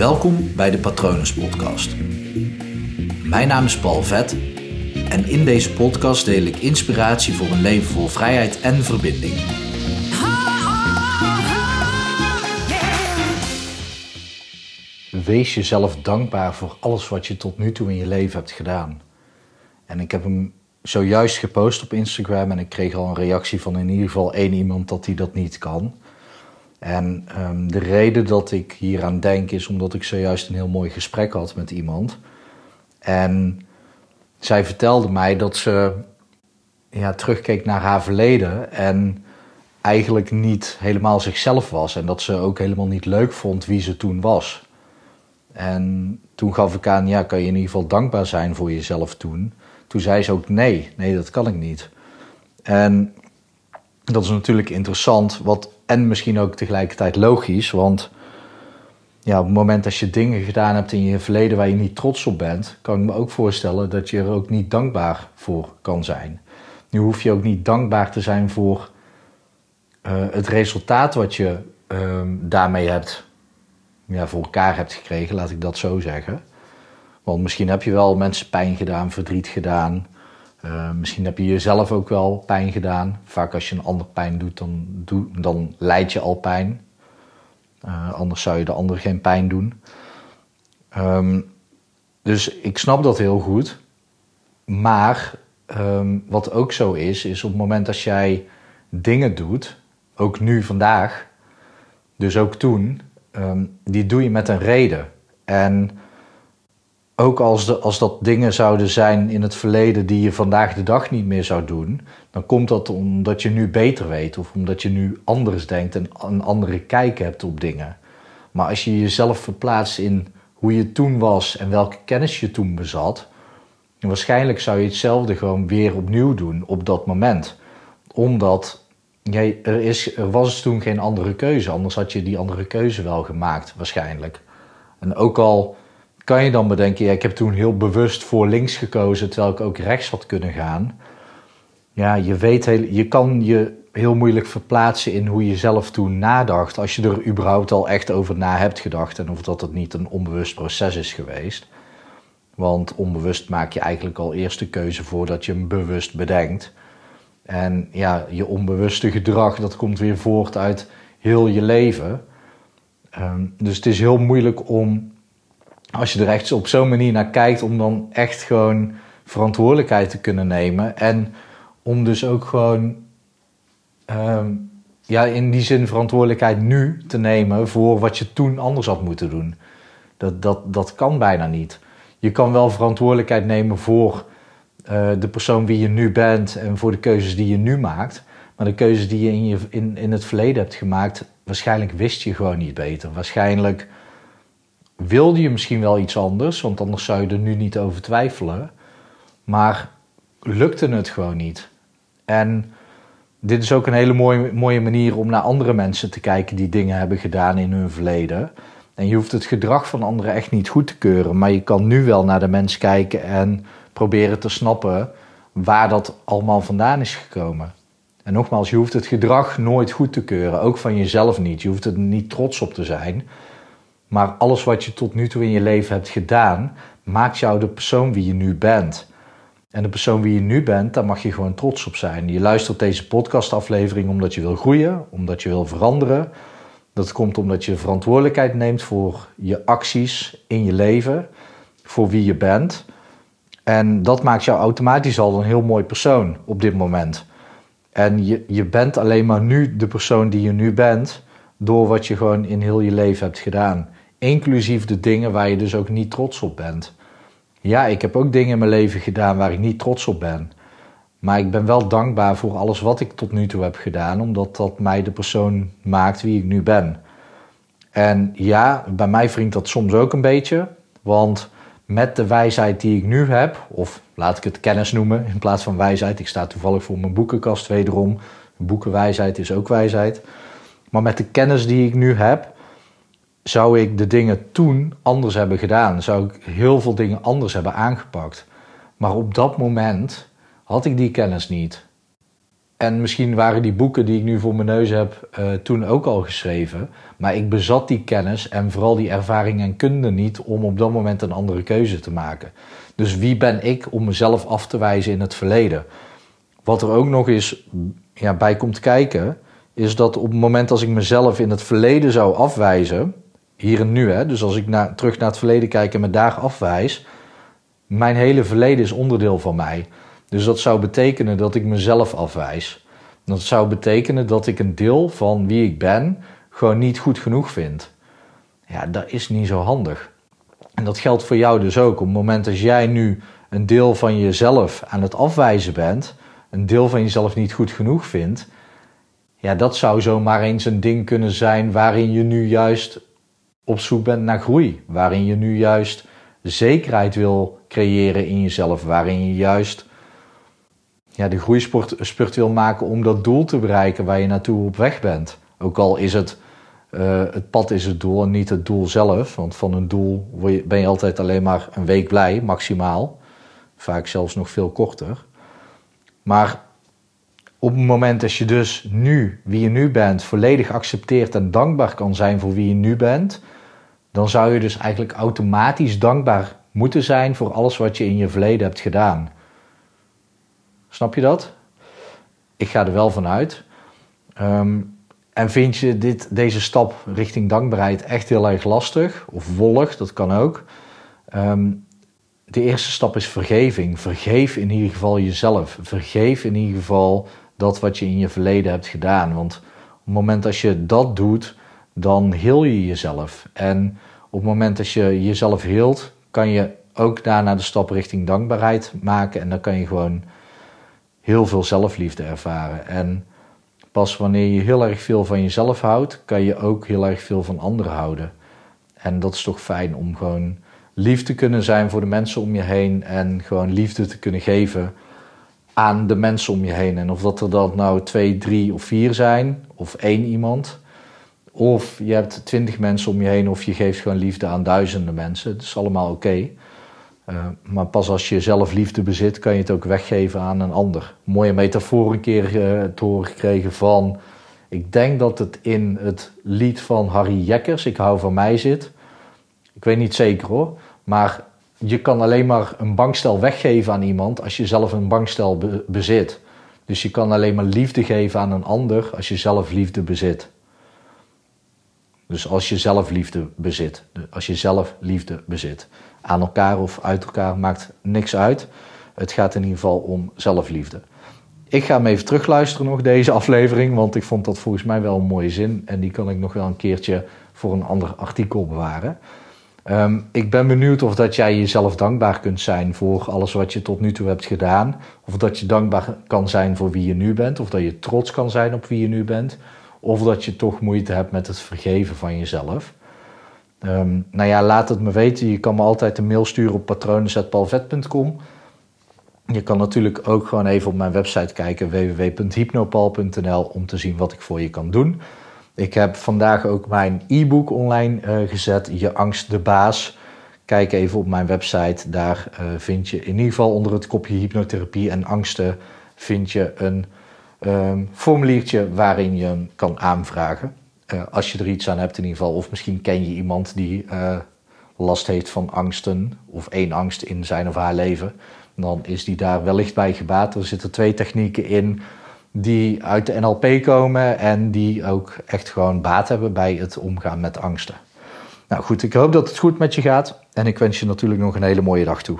Welkom bij de Patronus Podcast. Mijn naam is Paul Vet en in deze podcast deel ik inspiratie voor een leven vol vrijheid en verbinding. Wees jezelf dankbaar voor alles wat je tot nu toe in je leven hebt gedaan. En ik heb hem zojuist gepost op Instagram en ik kreeg al een reactie van in ieder geval één iemand dat hij dat niet kan. En ehm, de reden dat ik hier aan denk is omdat ik zojuist een heel mooi gesprek had met iemand. En zij vertelde mij dat ze ja, terugkeek naar haar verleden en eigenlijk niet helemaal zichzelf was. En dat ze ook helemaal niet leuk vond wie ze toen was. En toen gaf ik aan, ja, kan je in ieder geval dankbaar zijn voor jezelf toen. Toen zei ze ook, nee, nee, dat kan ik niet. En dat is natuurlijk interessant, wat, en misschien ook tegelijkertijd logisch, want ja, op het moment dat je dingen gedaan hebt in je verleden waar je niet trots op bent, kan ik me ook voorstellen dat je er ook niet dankbaar voor kan zijn. Nu hoef je ook niet dankbaar te zijn voor uh, het resultaat wat je uh, daarmee hebt ja, voor elkaar hebt gekregen, laat ik dat zo zeggen. Want misschien heb je wel mensen pijn gedaan, verdriet gedaan. Uh, misschien heb je jezelf ook wel pijn gedaan. Vaak als je een ander pijn doet, dan, doe, dan leid je al pijn. Uh, anders zou je de ander geen pijn doen. Um, dus ik snap dat heel goed. Maar um, wat ook zo is, is op het moment dat jij dingen doet, ook nu vandaag, dus ook toen, um, die doe je met een reden. En ook als, de, als dat dingen zouden zijn in het verleden die je vandaag de dag niet meer zou doen, dan komt dat omdat je nu beter weet of omdat je nu anders denkt en een andere kijk hebt op dingen. Maar als je jezelf verplaatst in hoe je toen was en welke kennis je toen bezat, waarschijnlijk zou je hetzelfde gewoon weer opnieuw doen op dat moment. Omdat jij, er, is, er was toen geen andere keuze, anders had je die andere keuze wel gemaakt, waarschijnlijk. En ook al kan je dan bedenken, ja, ik heb toen heel bewust voor links gekozen, terwijl ik ook rechts had kunnen gaan. Ja, je weet, heel, je kan je heel moeilijk verplaatsen in hoe je zelf toen nadacht, als je er überhaupt al echt over na hebt gedacht en of dat het niet een onbewust proces is geweest. Want onbewust maak je eigenlijk al eerst de keuze voordat je hem bewust bedenkt. En ja, je onbewuste gedrag, dat komt weer voort uit heel je leven. Um, dus het is heel moeilijk om als je er echt op zo'n manier naar kijkt, om dan echt gewoon verantwoordelijkheid te kunnen nemen. En om dus ook gewoon, um, ja, in die zin verantwoordelijkheid nu te nemen voor wat je toen anders had moeten doen. Dat, dat, dat kan bijna niet. Je kan wel verantwoordelijkheid nemen voor uh, de persoon wie je nu bent en voor de keuzes die je nu maakt. Maar de keuzes die je in, je in, in het verleden hebt gemaakt, waarschijnlijk wist je gewoon niet beter. Waarschijnlijk wilde je misschien wel iets anders, want anders zou je er nu niet over twijfelen. Maar lukte het gewoon niet. En dit is ook een hele mooie, mooie manier om naar andere mensen te kijken die dingen hebben gedaan in hun verleden. En je hoeft het gedrag van anderen echt niet goed te keuren, maar je kan nu wel naar de mens kijken en proberen te snappen waar dat allemaal vandaan is gekomen. En nogmaals, je hoeft het gedrag nooit goed te keuren, ook van jezelf niet. Je hoeft er niet trots op te zijn. Maar alles wat je tot nu toe in je leven hebt gedaan, maakt jou de persoon wie je nu bent. En de persoon wie je nu bent, daar mag je gewoon trots op zijn. Je luistert deze podcastaflevering omdat je wil groeien, omdat je wil veranderen. Dat komt omdat je verantwoordelijkheid neemt voor je acties in je leven, voor wie je bent. En dat maakt jou automatisch al een heel mooi persoon op dit moment. En je, je bent alleen maar nu de persoon die je nu bent, door wat je gewoon in heel je leven hebt gedaan. Inclusief de dingen waar je dus ook niet trots op bent. Ja, ik heb ook dingen in mijn leven gedaan waar ik niet trots op ben. Maar ik ben wel dankbaar voor alles wat ik tot nu toe heb gedaan, omdat dat mij de persoon maakt wie ik nu ben. En ja, bij mij wringt dat soms ook een beetje, want met de wijsheid die ik nu heb, of laat ik het kennis noemen in plaats van wijsheid, ik sta toevallig voor mijn boekenkast wederom, boekenwijsheid is ook wijsheid, maar met de kennis die ik nu heb, zou ik de dingen toen anders hebben gedaan. Zou ik heel veel dingen anders hebben aangepakt. Maar op dat moment had ik die kennis niet. en misschien waren die boeken die ik nu voor mijn neus heb uh, toen ook al geschreven. Maar ik bezat die kennis en vooral die ervaring en kunde niet om op dat moment een andere keuze te maken. Dus wie ben ik om mezelf af te wijzen in het verleden? Wat er ook nog eens ja, bij komt kijken, is dat op het moment als ik mezelf in het verleden zou afwijzen, hier en nu, hè, dus als ik terug naar het verleden kijk en me daar afwijs, mijn hele verleden is onderdeel van mij. Dus dat zou betekenen dat ik mezelf afwijs. Dat zou betekenen dat ik een deel van wie ik ben gewoon niet goed genoeg vind. Ja, dat is niet zo handig. En dat geldt voor jou dus ook. Op het moment dat jij nu een deel van jezelf aan het afwijzen bent, een deel van jezelf niet goed genoeg vindt, ja, dat zou zomaar eens een ding kunnen zijn waarin je nu juist op zoek bent naar groei. Waarin je nu juist zekerheid wil creëren in jezelf. Waarin je juist ja, de groeispurt wil maken om dat doel te bereiken waar je naartoe op weg bent. Ook al is het, uh, het pad is het doel en niet het doel zelf. Want van een doel ben je altijd alleen maar een week blij, maximaal. Vaak zelfs nog veel korter. Maar op het moment dat je dus nu, wie je nu bent, volledig accepteert en dankbaar kan zijn voor wie je nu bent, dan zou je dus eigenlijk automatisch dankbaar moeten zijn voor alles wat je in je verleden hebt gedaan. Snap je dat? Ik ga er wel van uit. Ehm, en vind je dit, deze stap richting dankbaarheid echt heel erg lastig of wollig, dat kan ook. Um, de eerste stap is vergeving. Vergeef in ieder geval jezelf. Vergeef in ieder geval dat wat je in je verleden hebt gedaan. Want op het moment dat je dat doet, dan heel je jezelf. En op het moment dat je jezelf heelt, kan je ook daarna de stap richting dankbaarheid maken. En dan kan je gewoon heel veel zelfliefde ervaren. En pas wanneer je heel erg veel van jezelf houdt, kan je ook heel erg veel van anderen houden. En dat is toch fijn om gewoon lief te kunnen zijn voor de mensen om je heen en gewoon liefde te kunnen geven aan de mensen om je heen. En of dat er dan nou twee, drie of vier zijn, of één iemand. Of je hebt twintig mensen om je heen, of je geeft gewoon liefde aan duizenden mensen. Dat is allemaal oké. Eh, maar pas als je zelf liefde bezit, kan je het ook weggeven aan een ander. mooie metafoor een keer uh, te horen gekregen van. Ik denk dat het in het lied van Harry Jekkers, Ik hou van mij, zit. Ik weet niet zeker hoor. Maar je kan alleen maar een bankstel weggeven aan iemand als je zelf een bankstel bezit. Dus je kan alleen maar liefde geven aan een ander als je zelf liefde bezit. Dus als je zelf liefde bezit. Als je zelf liefde bezit. Aan elkaar of uit elkaar maakt niks uit. Het gaat in ieder geval om zelfliefde. Ik ga hem even terugluisteren nog, deze aflevering. Want ik vond dat volgens mij wel een mooie zin. En die kan ik nog wel een keertje voor een ander artikel bewaren. Ehm, ik ben benieuwd of dat jij jezelf dankbaar kunt zijn voor alles wat je tot nu toe hebt gedaan. Of dat je dankbaar kan zijn voor wie je nu bent. Of dat je trots kan zijn op wie je nu bent. Of dat je toch moeite hebt met het vergeven van jezelf. Um, nou ja, laat het me weten. Je kan me altijd een mail sturen op patronen.palvet.com. Je kan natuurlijk ook gewoon even op mijn website kijken www.hypnopal.nl om te zien wat ik voor je kan doen. Ik heb vandaag ook mijn e-book online uh, gezet, Je angst de baas. Kijk even op mijn website, daar uh, vind je in ieder geval onder het kopje hypnotherapie en angsten vind je een um, formuliertje waarin je hem kan aanvragen. Uh, als je er iets aan hebt in ieder geval, of misschien ken je iemand die last heeft van angsten of één angst in zijn of haar leven, dan is die daar wellicht bij gebaat. Er zitten twee technieken in die uit de NLP komen en die ook echt gewoon baat hebben bij het omgaan met angsten. Nou goed, ik hoop dat het goed met je gaat en ik wens je natuurlijk nog een hele mooie dag toe.